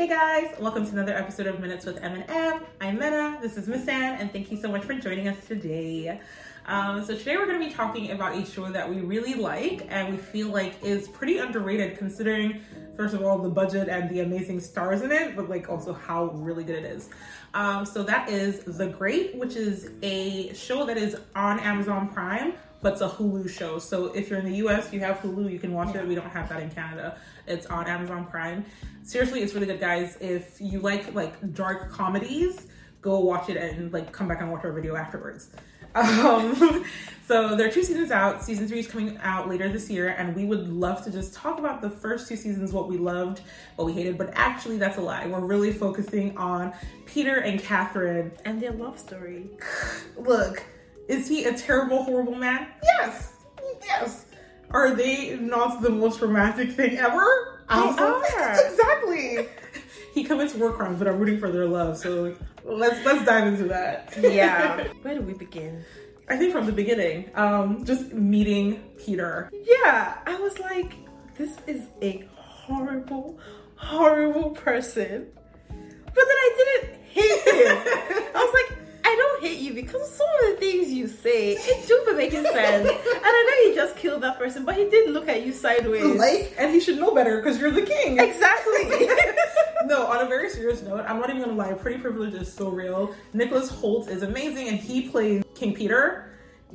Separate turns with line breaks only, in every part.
Hey guys, welcome to another episode of Minutes with M and M. I'm Mena. This is Miss Ann, and thank you so much for joining us today. Um, so today we're going to be talking about a show that we really like and we feel like is pretty underrated, considering first of all the budget and the amazing stars in it, but like also how really good it is. Um, so that is The Great, which is a show that is on Amazon Prime but it's a Hulu show. So if you're in the US, you have Hulu, you can watch it. We don't have that in Canada. It's on Amazon Prime. Seriously, it's really good, guys. If you like like dark comedies, go watch it and like come back and watch our video afterwards. Um, so there are two seasons out. Season three is coming out later this year, and we would love to just talk about the first two seasons, what we loved, what we hated. But actually, that's a lie. We're really focusing on Peter and Catherine
and their love story.
Look, is he a terrible, horrible man? Yes. Yes. Are they not the most romantic thing ever?
They are.
exactly. he commits war crimes, but I'm rooting for their love. So let's let's dive into that.
Yeah. Where do we begin?
I think from the beginning, um, just meeting Peter.
Yeah, I was like, this is a horrible, horrible person. But then I didn't hate him. I was like, don't hate you because some of the things you say it do be making sense. and I know he just killed that person, but he did look at you sideways.
Like, and he should know better because you're the king.
Exactly.
no, on a very serious note, I'm not even gonna lie, Pretty Privilege is so real. Nicholas Hoult is amazing and he plays King Peter.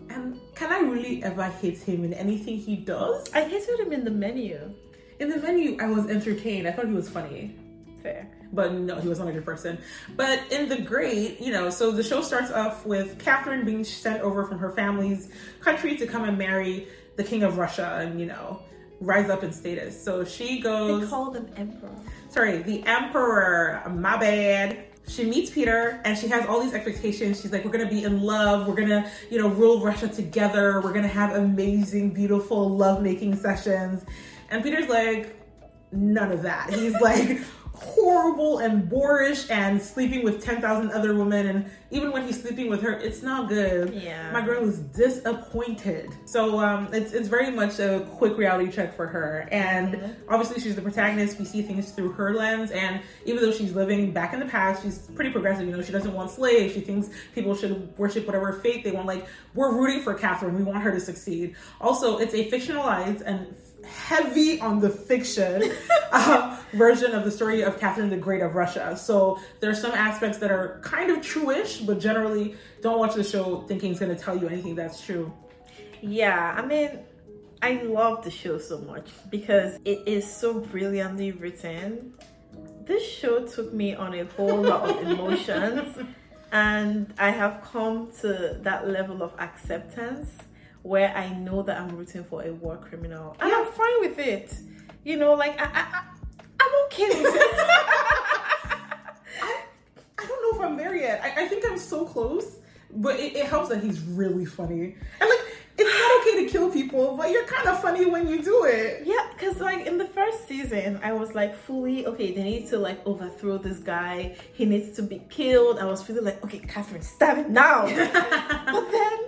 And can I really ever hate him in anything he does?
I hated him in the menu.
In the menu, I was entertained. I thought he was funny.
Fair
but no, he was not a good person. But in The Great, you know, so the show starts off with Catherine being sent over from her family's country to come and marry the king of Russia and, you know, rise up in status. So she goes.
They call them emperor.
Sorry, the emperor. My bad. She meets Peter and she has all these expectations. She's like, we're gonna be in love. We're gonna, you know, rule Russia together. We're gonna have amazing, beautiful love-making sessions. And Peter's like, none of that. He's like, horrible and boorish and sleeping with 10,000 other women. And even when he's sleeping with her, it's not good.
Yeah.
My girl is disappointed. So um, it's, it's very much a quick reality check for her. And mm-hmm. obviously, she's the protagonist. We see things through her lens. And even though she's living back in the past, she's pretty progressive. You know, she doesn't want slaves. She thinks people should worship whatever faith they want. Like, we're rooting for Catherine. We want her to succeed. Also, it's a fictionalized and heavy on the fiction uh, version of the story of Catherine the Great of Russia. So there's some aspects that are kind of true-ish, but generally don't watch the show thinking it's going to tell you anything that's true.
Yeah, I mean, I love the show so much because it is so brilliantly written. This show took me on a whole lot of emotions, and I have come to that level of acceptance where I know that I'm rooting for a war criminal, and yeah. I'm fine with it. You know, like I, I, I am okay with it.
I, I don't know if I'm there yet. I, I think I'm so close, but it, it helps that he's really funny. And like, it's not okay to kill people, but you're kind of funny when you do it.
Yeah, because like in the first season, I was like fully okay. They need to like overthrow this guy. He needs to be killed. I was feeling like, okay, Catherine, stab it now. but then,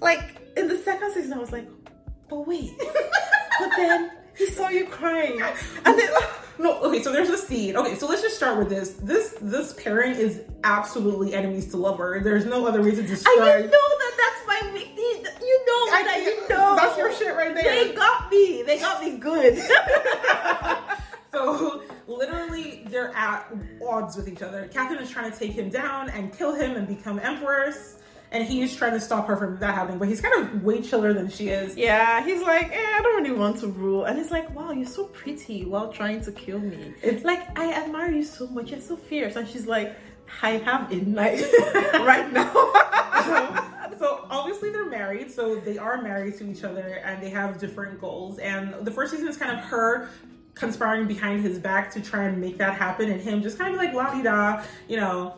like in the second season, I was like, but wait. but then he saw you crying. And then
no, okay, so there's a scene. Okay, so let's just start with this. This this pairing is absolutely enemies to lover. There's no other reason to describe.
I know that that's my you know I, that you know.
That's your shit right there.
They got me. They got me good.
so literally they're at odds with each other. Catherine is trying to take him down and kill him and become empress and he's trying to stop her from that happening. But he's kind of way chiller than she is.
Yeah, he's like, eh, I don't really want to rule, and it's like, wow, you're so pretty while trying to kill me. It's like I admire you so much. You're so fierce, and she's like, I have a knife right now.
so, obviously they're married, so they are married to each other, and they have different goals. And the first season is kind of her conspiring behind his back to try and make that happen, and him just kind of like la di da, you know,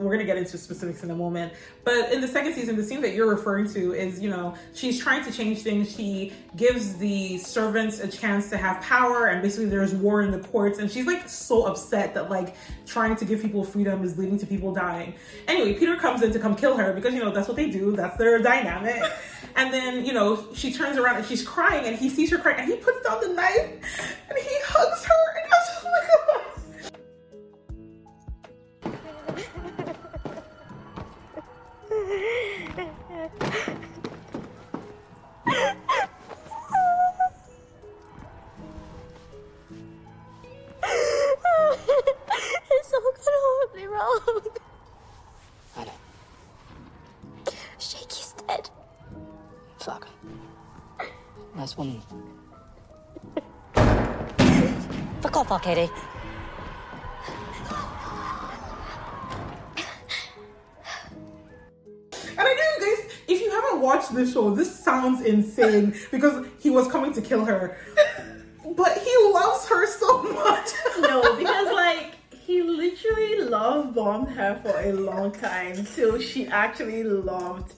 we're gonna get into specifics in a moment. But in the second season, the scene that you're referring to is, you know, she's trying to change things. She gives the servants a chance to have power, and basically there's war in the courts, and she's like so upset that like trying to give people freedom is leading to people dying. Anyway, Peter comes in to come kill her because you know that's what they do. That's their dynamic. and then you know she turns around and she's crying, and he sees her crying, and he puts down the knife and he hugs her, and I was just like.
Oh it's all gone horribly wrong.
I know.
Shakey's dead.
Fuck. Nice woman.
Fuck off,
Arkady. If you haven't watched this show, this sounds insane because he was coming to kill her. But he loves her so much.
No, because like he literally love bombed her for a long time till she actually loved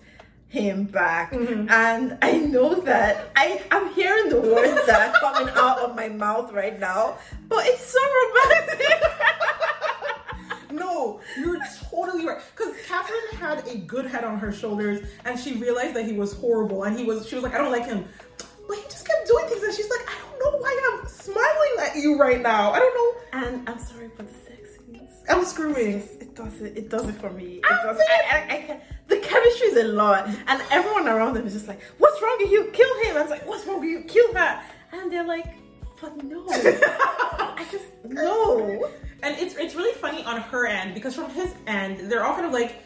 him back. Mm-hmm. And I know that I I'm hearing the words that are coming out of my mouth right now, but it's so romantic.
No, you're totally right. Because Catherine had a good head on her shoulders, and she realized that he was horrible, and he was. She was like, I don't like him, but he just kept doing things, and she's like, I don't know why I'm smiling at you right now. I don't know.
and I'm sorry for the sex scenes.
I'm screaming.
It does it. It does it for me. It does. I, I, I can, the chemistry is a lot, and everyone around them is just like, "What's wrong with you? Kill him!" I was like, "What's wrong with you? Kill her!" And they're like, "But no, I just no."
And it's it's really funny on her end because from his end, they're all kind of like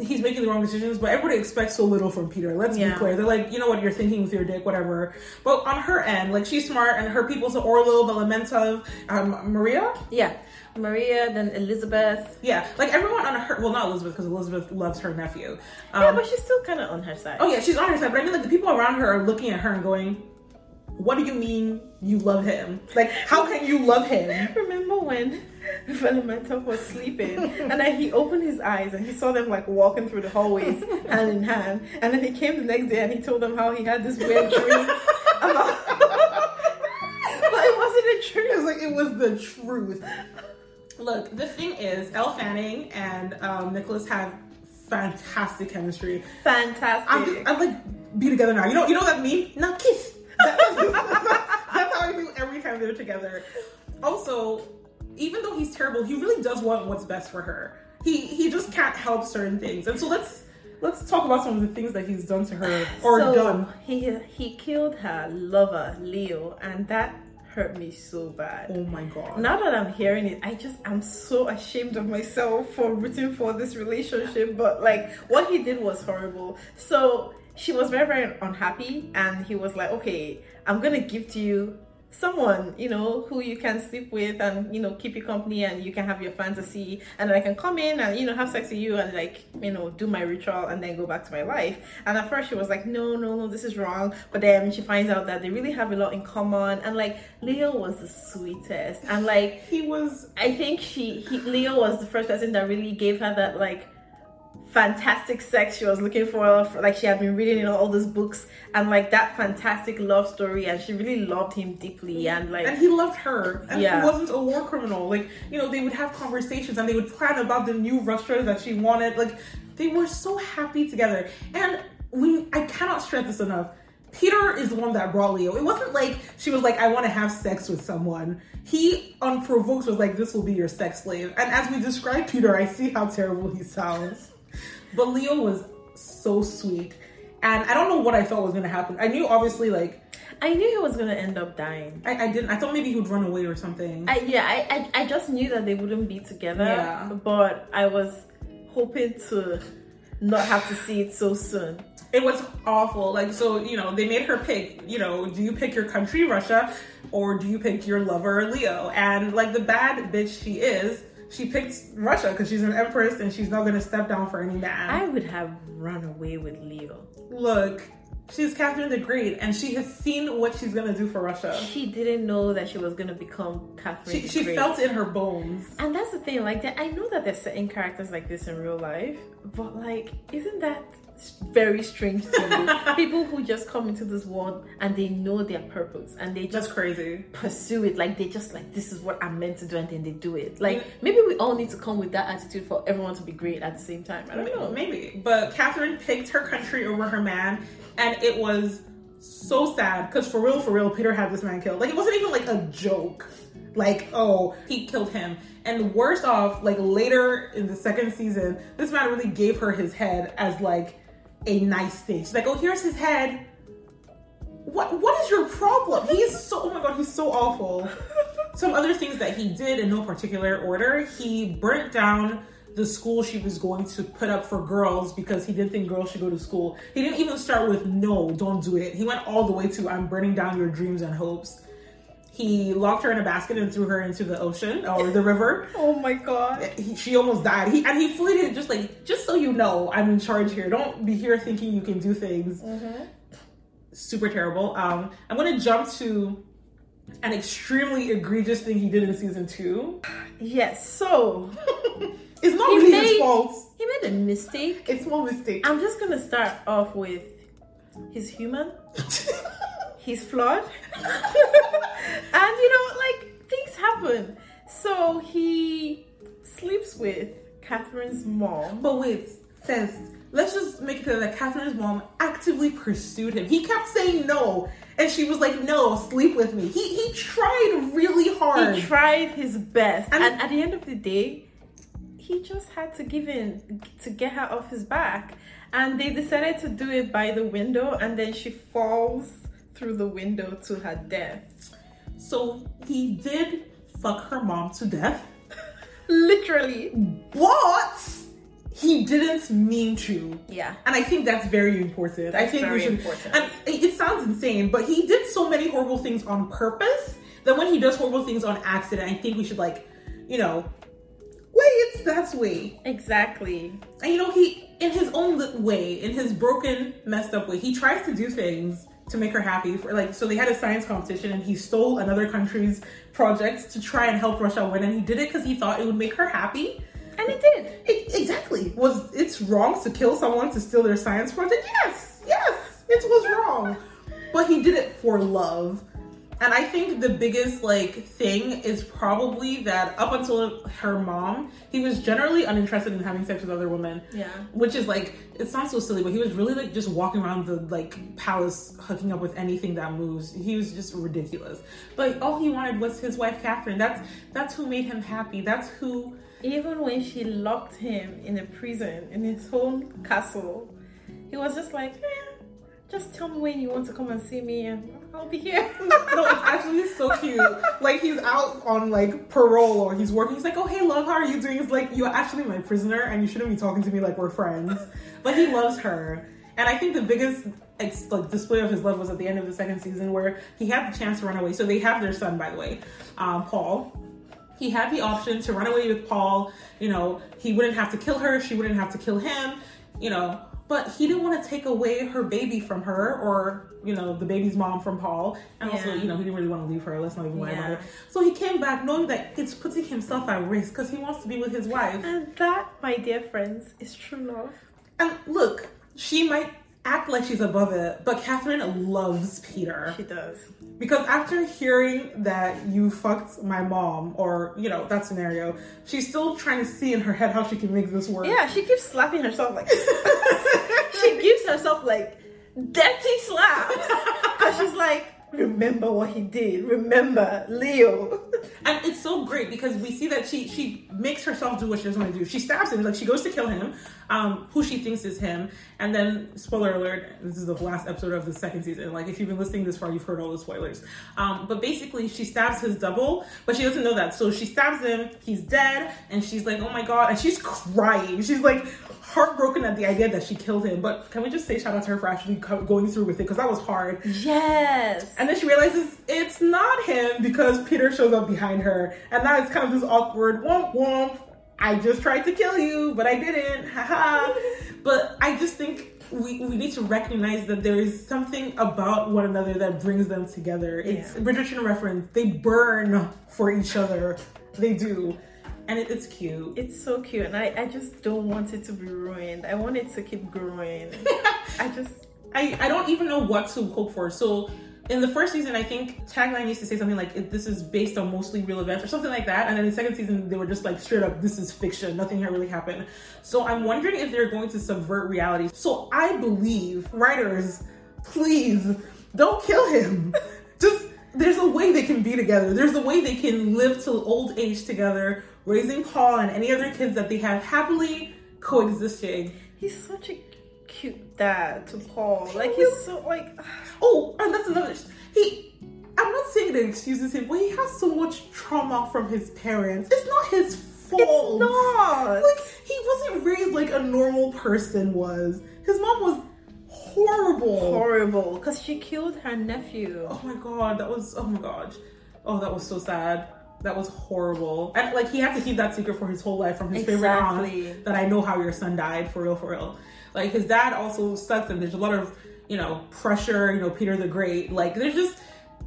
he's making the wrong decisions, but everybody expects so little from Peter. Let's
Yeah.
be clear. They're like, you know what, you're thinking with your dick, whatever. But on her end, like she's smart and her people, so Orlo, Velementov, um, Maria,
Yeah, Maria, then Elizabeth.
yeah, like everyone on her. Well, not Elizabeth because Elizabeth loves her nephew. Um,
Yeah, but she's still kind of on her side.
oh yeah, she's on her side. But I mean, like the people around her are looking at her and going, "What do you mean you love him? Like, how can you love him?"
I remember when Velementov was sleeping and then he opened his eyes and he saw them like walking through the hallways hand in hand and then he came the next day and he told them how he had this weird dream about but it wasn't a dream.
It was like it was the truth. Look, the thing is, Elle Fanning and um, Nicholas have fantastic chemistry.
Fantastic.
I'm, I'm like be together now. You know, you know that meme? Now kiss. That- that's how I feel every time they're together. Also, even though he's terrible, he really does want what's best for her. He he just can't help certain things. And so let's let's talk about some of the things that he's done to her or
so
done.
he he killed her lover Leo and that hurt me so bad.
Oh my god.
Now that I'm hearing it, I just I'm so ashamed of myself for rooting for this relationship. But like what he did was horrible. So she was very, very unhappy and he was like, Okay, I'm gonna give to you someone, you know, who you can sleep with and you know, keep you company and you can have your fantasy and I can come in and you know have sex with you and like, you know, do my ritual and then go back to my life. And at first she was like, No, no, no, this is wrong. But then she finds out that they really have a lot in common and like Leo was the sweetest and like
He was
I think she he, Leo was the first person that really gave her that like fantastic sex she was looking for, for like she had been reading in all these books and like that fantastic love story and she really loved him deeply and like
and he loved her. And
Yeah.
he wasn't a war criminal. Like you know they would have conversations and they would plan about the new russia that she wanted. Like they were so happy together. And we i cannot stress this enough. Peter is the one that brought leo. It wasn't like she was like i want to have sex with someone. He unprovoked was like this will be your sex slave. And as we describe peter i see how terrible he sounds but leo was so sweet and i don't know what i thought was going to happen i knew obviously like
I knew he was gonna end up dying.
I, I didn't. I thought maybe he would run away or something.
I, yeah, I, I I just knew that they wouldn't be together.
Yeah.
But I was hoping to not have to see it so soon.
it was awful. Like, so you know, they made her pick. You know, do you pick your country, Russia, or do you pick your lover, Leo? And like the bad bitch she is, she picked Russia because she's an empress and she's not gonna step down for any man.
I would have run away with Leo.
Look, she's Catherine the Great, and she has seen what she's gonna do for Russia.
She didn't know that she was gonna become Catherine.
She, she felt in her bones.
And that's the thing, like, I know that there's certain characters like this in real life, but like, isn't that very strange to? People who just come into this world and they know their purpose and they
Just
just
crazy.
pursue it, like they just like this is what I'm meant to do, and then they do it. Like
Yeah.
maybe we all need to come with that attitude for everyone to be great at the same time. I don't know.
Maybe. But Catherine picked her country over her man, and it was so sad because for real, for real, Peter had this man killed. Like it wasn't even like a joke. Like, oh, he killed him. And worse off, like later in the second season, this man really gave her his head as like a nice thing. She's like, oh, here's his head. What what is your problem? He's so oh my god, he's so awful. Some other things that he did in no particular order. He burnt down the school she was going to put up for girls because he didn't think girls should go to school. He didn't even start with no, don't do it. He went all the way to I'm burning down your dreams and hopes. He locked her in a basket and threw her into the ocean or the river.
Oh my god.
He, she almost died. He and he fleeted just like just so you know, I'm in charge here. Don't be here thinking you can do things. Super terrible. Um, I'm gonna jump to an extremely egregious thing he did in season two.
Yes, so
It's not really
made-
his fault.
he made a mistake.
It's small mistake.
I'm just gonna start off with he's human, he's flawed, and you know, like things happen. So he sleeps with Catherine's mom.
But wait, says let's just make it clear that Catherine's mom actively pursued him. He kept saying no, and she was like, "No, sleep with me." He he tried really hard.
He tried his best,
And-
and, at the end of the day, he just had to give in to get her off his back. And they decided to do it by the window, and then she falls through the window to her death.
So he did fuck her mom to death,
Literally.
but he didn't mean to.
Yeah.
And I think that's very important. I
That's
think we should.
important.
And it it sounds insane, but he did so many horrible things on purpose that when he does horrible things on accident, I think we should like, you know, wait, it's that's way.
Exactly.
And you know, he in his own way, in his broken, messed up way, he tries to do things to make her happy. For like, so they had a science competition, and he stole another country's project to try and help Russia win, and he did it because he thought it would make her happy.
And it did.
It, exactly. Was it's wrong to kill someone to steal their science project? Yes, yes, it was wrong. But he did it for love. And I think the biggest like thing is probably that up until her mom, he was generally uninterested in having sex with other women.
Yeah.
Which is like it sounds so silly, but he was really like just walking around the like palace hooking up with anything that moves. He was just ridiculous. But all he wanted was his wife Catherine. That's that's who made him happy. That's who
Even when she locked him in a prison in his own castle, he was just like, eh, just tell me when you want to come and see me and I'll be here.
no, it's actually so cute. Like he's out on like parole or he's working. He's like, "Oh hey, love, how are you doing?" It's like you're actually my prisoner, and you shouldn't be talking to me like we're friends. But he loves her, and I think the biggest ex- like display of his love was at the end of the second season where he had the chance to run away. So they have their son, by the way, um, Paul. He had the option to run away with Paul. You know, he wouldn't have to kill her. She wouldn't have to kill him. You know, but he didn't want to take away her baby from her or you know the baby's mom from Paul. And also, you know, he didn't really want to leave her. Let's not even lie about
Yeah.
it. So he came back knowing that it's putting himself at risk because he wants to be with his wife.
and that, my dear friends, is true love.
And look, she might act like she's above it, but Catherine loves Peter.
She does.
Because after hearing that you fucked my mom, or you know, that scenario, she's still trying to see in her head how she can make this work.
Yeah, she keeps slapping herself like she gives herself like dirty slaps. Because she's like, remember what he did. Remember, Leo.
And it's so great because we see that she she makes herself do what she doesn't want to do. She stabs him, like she goes to kill him, um, who she thinks is him. And then, spoiler alert, this is the last episode of the second season. Like if you've been listening this far, you've heard all the spoilers. Um, but basically, she stabs his double, but she doesn't know that. So she stabs him. He's dead, and she's like, "Oh my god!" And she's crying. She's like heartbroken at the idea that she killed him. But can we just say shout out to her for actually going through with it because that was hard.
Yes.
And then she realizes it's not him because Peter shows up behind her. And now it's kind of this awkward womp womp. I just tried to kill you, but I didn't. Haha. But I just think we, we need to recognize that there is something about one another that brings them together. It's
Yeah.
Bridgerton reference. They burn for each other. They do. And it, it's cute.
It's so cute, and I, I just don't want it to be ruined. I want it to keep growing. I just
I, I don't even know what to hope for. So in the first season, I think tagline used to say something like "This is based on mostly real events" or something like that. And then the second season, they were just like straight up, "This is fiction. Nothing here really happened." So I'm wondering if they're going to subvert reality. So I believe writers, please don't kill him. just there's a way they can be together. There's a way they can live till old age together, raising Paul and any other kids that they have happily coexisting.
he's such a cute dad to Paul. Like he's so like
Oh, and that's another. He, I'm not saying that excuses him, but he has so much trauma from his parents. It's not his fault.
it's not.
Like he wasn't raised like a normal person was. His mom was horrible.
horrible because she killed her nephew.
Oh my god, that was oh my god. Oh, that was so sad. That was horrible. And like he had to keep that secret for his whole life from his favorite aunt that I know how your son died for real, for real. Like his dad also sucks and there's a lot of, you know, pressure, you know, Peter the Great. Like there's just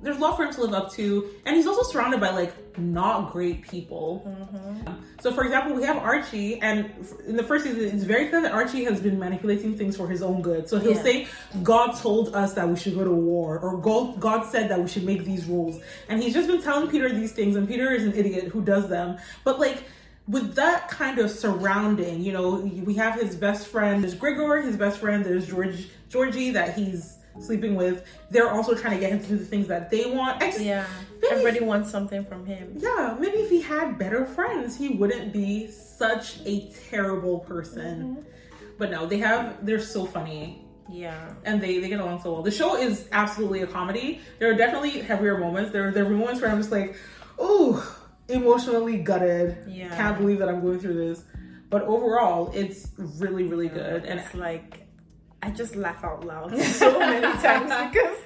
there's a lot for him to live up to. And he's also surrounded by like not great people. Mm-hmm. So, for example, we have Archie, and in the first season, it's very clear that Archie has been manipulating things for his own good. So he'll
Yeah.
say, God told us that we should go to war, or God, God said that we should make these rules. And he's just been telling Peter these things, and Peter is an idiot who does them. But, like, with that kind of surrounding, you know, we have his best friend, there's Grigor, his best friend, there's George, Georgie that he's sleeping with. They're also trying to get him to do the things that they want. I just,
Yeah, everybody wants something from him.
yeah, maybe if he had better friends, he wouldn't be such a terrible person. Mm-hmm. But no, they have they're so funny
Yeah,
and they they get along so well. The show is absolutely a comedy. There are definitely heavier moments. There there are moments where I'm just like, oh, emotionally gutted.
Yeah.
Can't believe that I'm going through this. But overall, it's really really good. And
it's like I just laugh out loud so many times because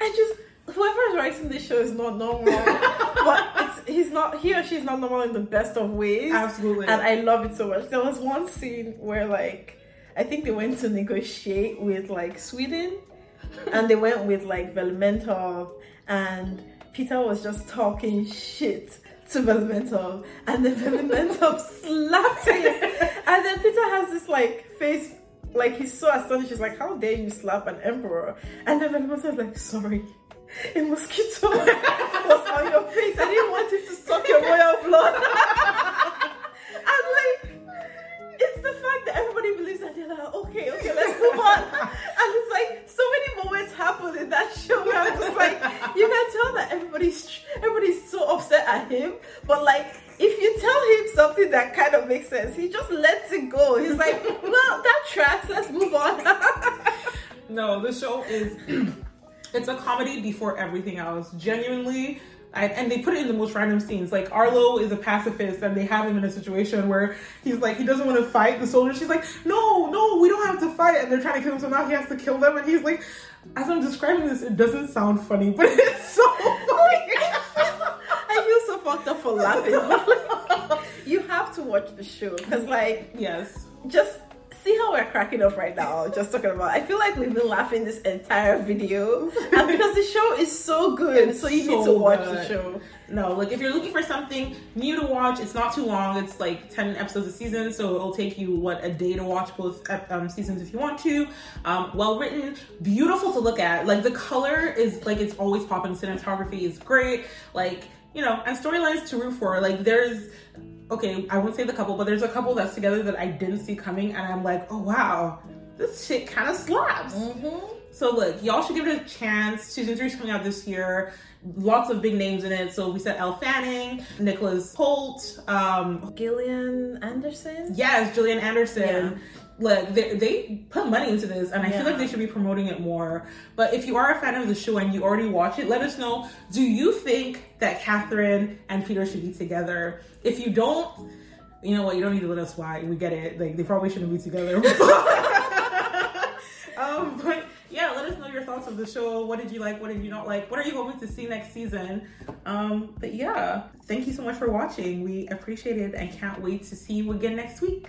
I just whoever's writing this show is not normal, but it's he's not he or she's not normal in the best of ways.
Absolutely.
and I love it so much. There was one scene where like I think they went to negotiate with like Sweden, and they went with like Velementov, and Peter was just talking shit to Velementov, and then Velementov slapped him, and then Peter has this like face. Like he's so astonished, he's like, "How dare you slap an emperor?" And then Velementov's like, "Sorry, a mosquito was on your face. I didn't want it to suck your royal blood." and like, it's the fact that everybody believes that they're like, okay, okay, let's move on. Many moments happen in that show I'm just like, you can tell that everybody's everybody's so upset at him, but like. If you tell him something that kind of makes sense, he just lets it go. He's like, "Well, that tracks. Let's move on."
No, the show is it's a comedy before everything else. Genuinely. I, and they put it in the most random scenes. Like Orlo is a pacifist, and they have him in a situation where he's like he doesn't want to fight the soldiers. She's like, "No, no, we don't have to fight," and they're trying to kill him. So now he has to kill them, and he's like, "As I'm describing this, it doesn't sound funny, but it's so funny."
I feel so fucked up for laughing. But like, you have to watch the show because, like,
yes,
just see how we're cracking up right now. Just talking about. I feel like we've been laughing this entire video, and because the show is so good,
It's
so you need to watch the show.
No, like if you're looking for something new to watch, it's not too long. It's like 10 episodes a season, so it'll take you, what, a day to watch both um, seasons if you want to. Um, well written, beautiful to look at. Like the color is like it's always popping. Cinematography is great. Like, you know, and storylines to root for. Like there's, okay, I won't say the couple, but there's a couple that's together that I didn't see coming, and I'm like, oh wow, this shit kind of slaps. So look, y'all should give it a chance. Season three is coming out this year. Lots of big names in it. So we said Elle Fanning, Nicholas Hoult, um,
Gillian Anderson.
yes, Gillian Anderson.
Yeah.
Look, they, they put money into this, and I feel like they should be promoting it more. But if you are a fan of the show and you already watch it, let us know. Do you think that Catherine and Peter should be together? If you don't, you know what? You don't need to let us why. We get it. Like they probably shouldn't be together. um, but yeah, let us know your thoughts of the show. What did you like? What did you not like? What are you hoping to see next season? Um, but yeah, thank you so much for watching. We appreciate it and can't wait to see you again next week.